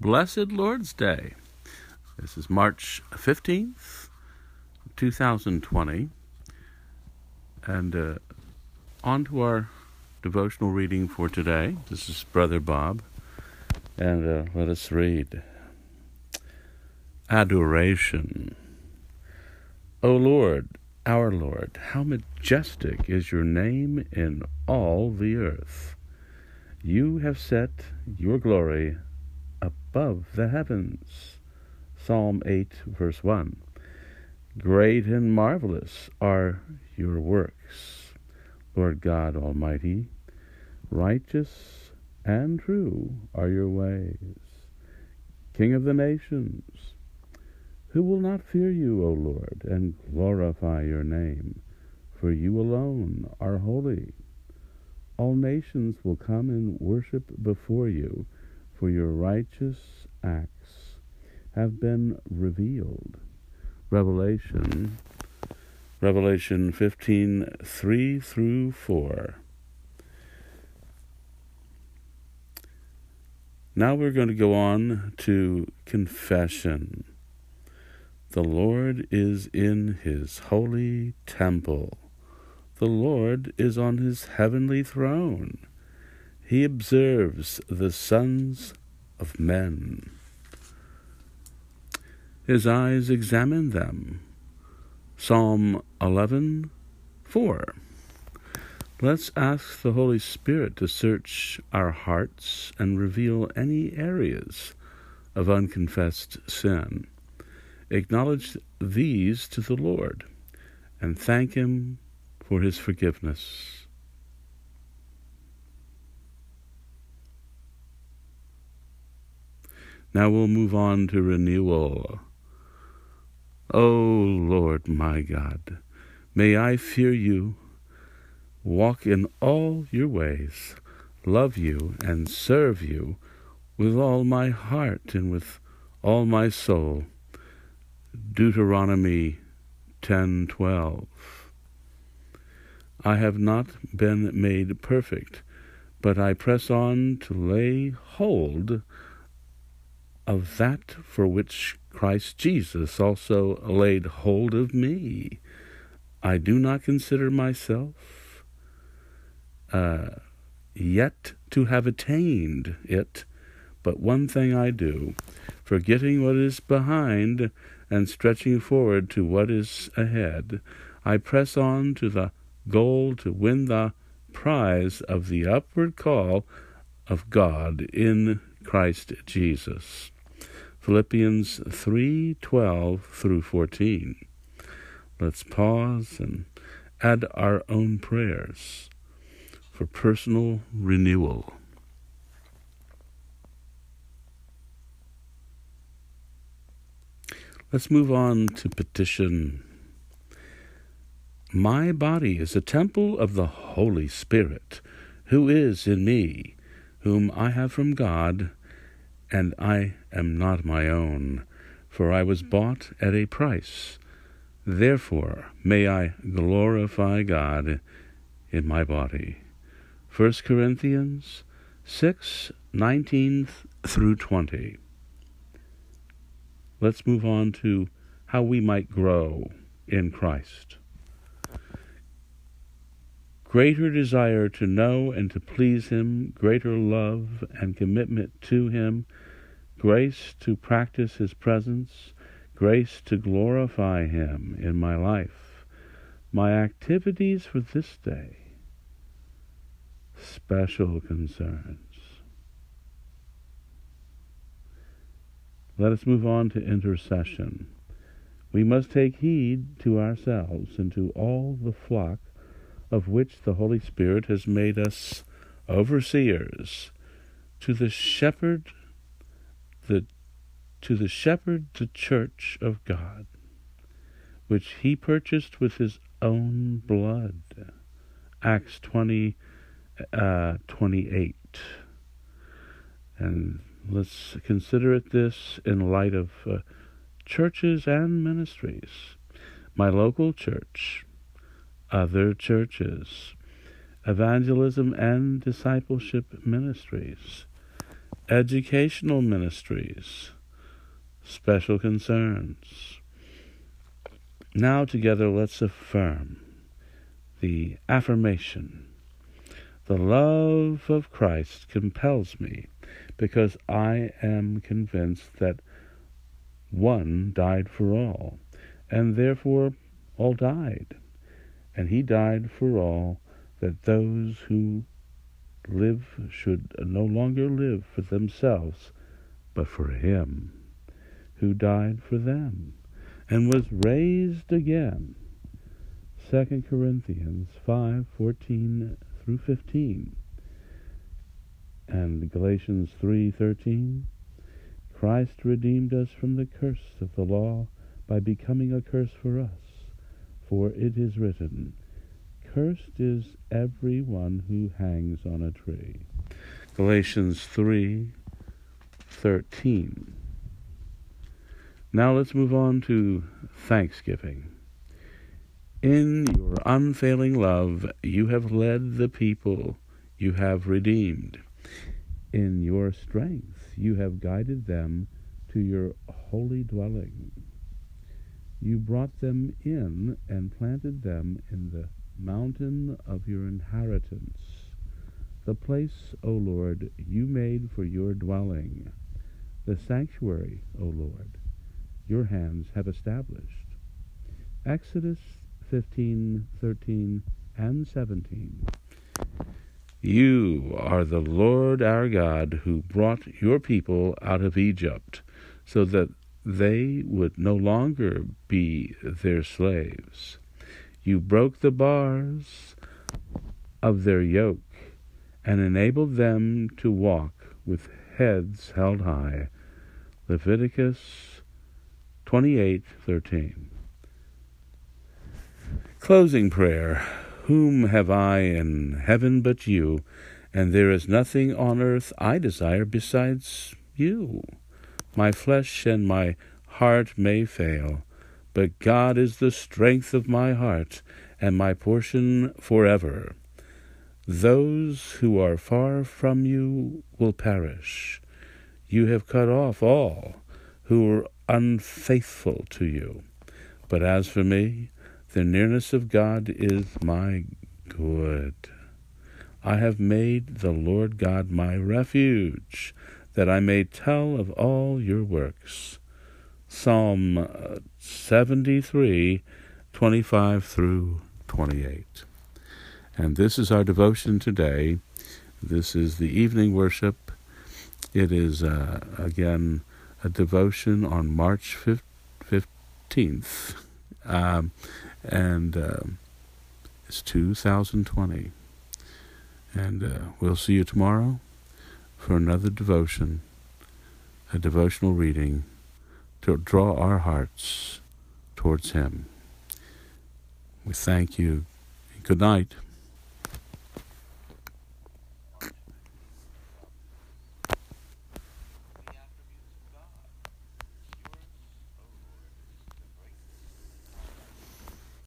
Blessed Lord's Day. This is March 15th, 2020. And uh, on to our devotional reading for today. This is Brother Bob. And uh, let us read Adoration. O Lord, our Lord, how majestic is your name in all the earth. You have set your glory above the heavens. Psalm 8, verse 1. Great and marvelous are your works, Lord God Almighty. Righteous and true are your ways. King of the nations, who will not fear you, O Lord, and glorify your name? For you alone are holy. All nations will come and worship before you for your righteous acts have been revealed. Revelation Revelation 15 3 through 4. Now we're going to go on to confession. The Lord is in his holy temple. The Lord is on his heavenly throne. He observes the sons of men. His eyes examine them. Psalm 11, 4. Let's ask the Holy Spirit to search our hearts and reveal any areas of unconfessed sin. Acknowledge these to the Lord and thank Him for His forgiveness. Now we'll move on to renewal. O oh, Lord my God, may I fear you, walk in all your ways, love you, and serve you with all my heart and with all my soul. Deuteronomy 10:12 I have not been made perfect, but I press on to lay hold of that for which Christ Jesus also laid hold of me. I do not consider myself uh, yet to have attained it, but one thing I do, forgetting what is behind and stretching forward to what is ahead, I press on to the goal to win the prize of the upward call of God in Christ Jesus. Philippians 3:12 through 14. Let's pause and add our own prayers for personal renewal. Let's move on to petition. My body is a temple of the Holy Spirit, who is in me, whom I have from God and I am not my own, for I was bought at a price. Therefore may I glorify God in my body. 1 Corinthians 6 19 through 20. Let's move on to how we might grow in Christ. Greater desire to know and to please Him, greater love and commitment to Him grace to practice His presence, grace to glorify Him in my life, my activities for this day, special concerns. Let us move on to intercession. We must take heed to ourselves and to all the flock of which the Holy Spirit has made us overseers, to the shepherd the, to the shepherd the church of God, which he purchased with his own blood. Acts 20, uh, 28. And let's consider it this in light of uh, churches and ministries. My local church, other churches, evangelism and discipleship ministries educational ministries, special concerns. Now, together, let's affirm the affirmation. The love of Christ compels me because I am convinced that one died for all, and therefore all died. And he died for all, that those who live should no longer live for themselves, but for him who died for them and was raised again. 2 Corinthians 5:14 through 15 and Galatians 3:13 Christ redeemed us from the curse of the law by becoming a curse for us for it is written Cursed is every one who hangs on a tree. Galatians 3:13. Now let's move on to Thanksgiving. In your unfailing love, you have led the people you have redeemed. In your strength, you have guided them to your holy dwelling. You brought them in and planted them in the mountain of your inheritance, the place, O Lord, you made for your dwelling, the sanctuary, O Lord, your hands have established. Exodus 15, 13, and 17. You are the Lord our God who brought your people out of Egypt, so that they would no longer be their slaves. You broke the bars of their yoke and enabled them to walk with heads held high. Leviticus 28:13. Closing prayer. Whom have I in heaven but you, and there is nothing on earth I desire besides you. My flesh and my heart may fail, but God is the strength of my heart and my portion forever. Those who are far from you will perish. You have cut off all who were unfaithful to you. But as for me, the nearness of God is my good. I have made the Lord God my refuge, that I may tell of all your works. Psalm uh, 73, 25 through 28. And this is our devotion today. This is the evening worship. It is, uh, again, a devotion on March 15th. Um, and uh, it's 2020. And uh, we'll see you tomorrow for another devotion, a devotional reading to draw our hearts towards Him. We thank you. Good night.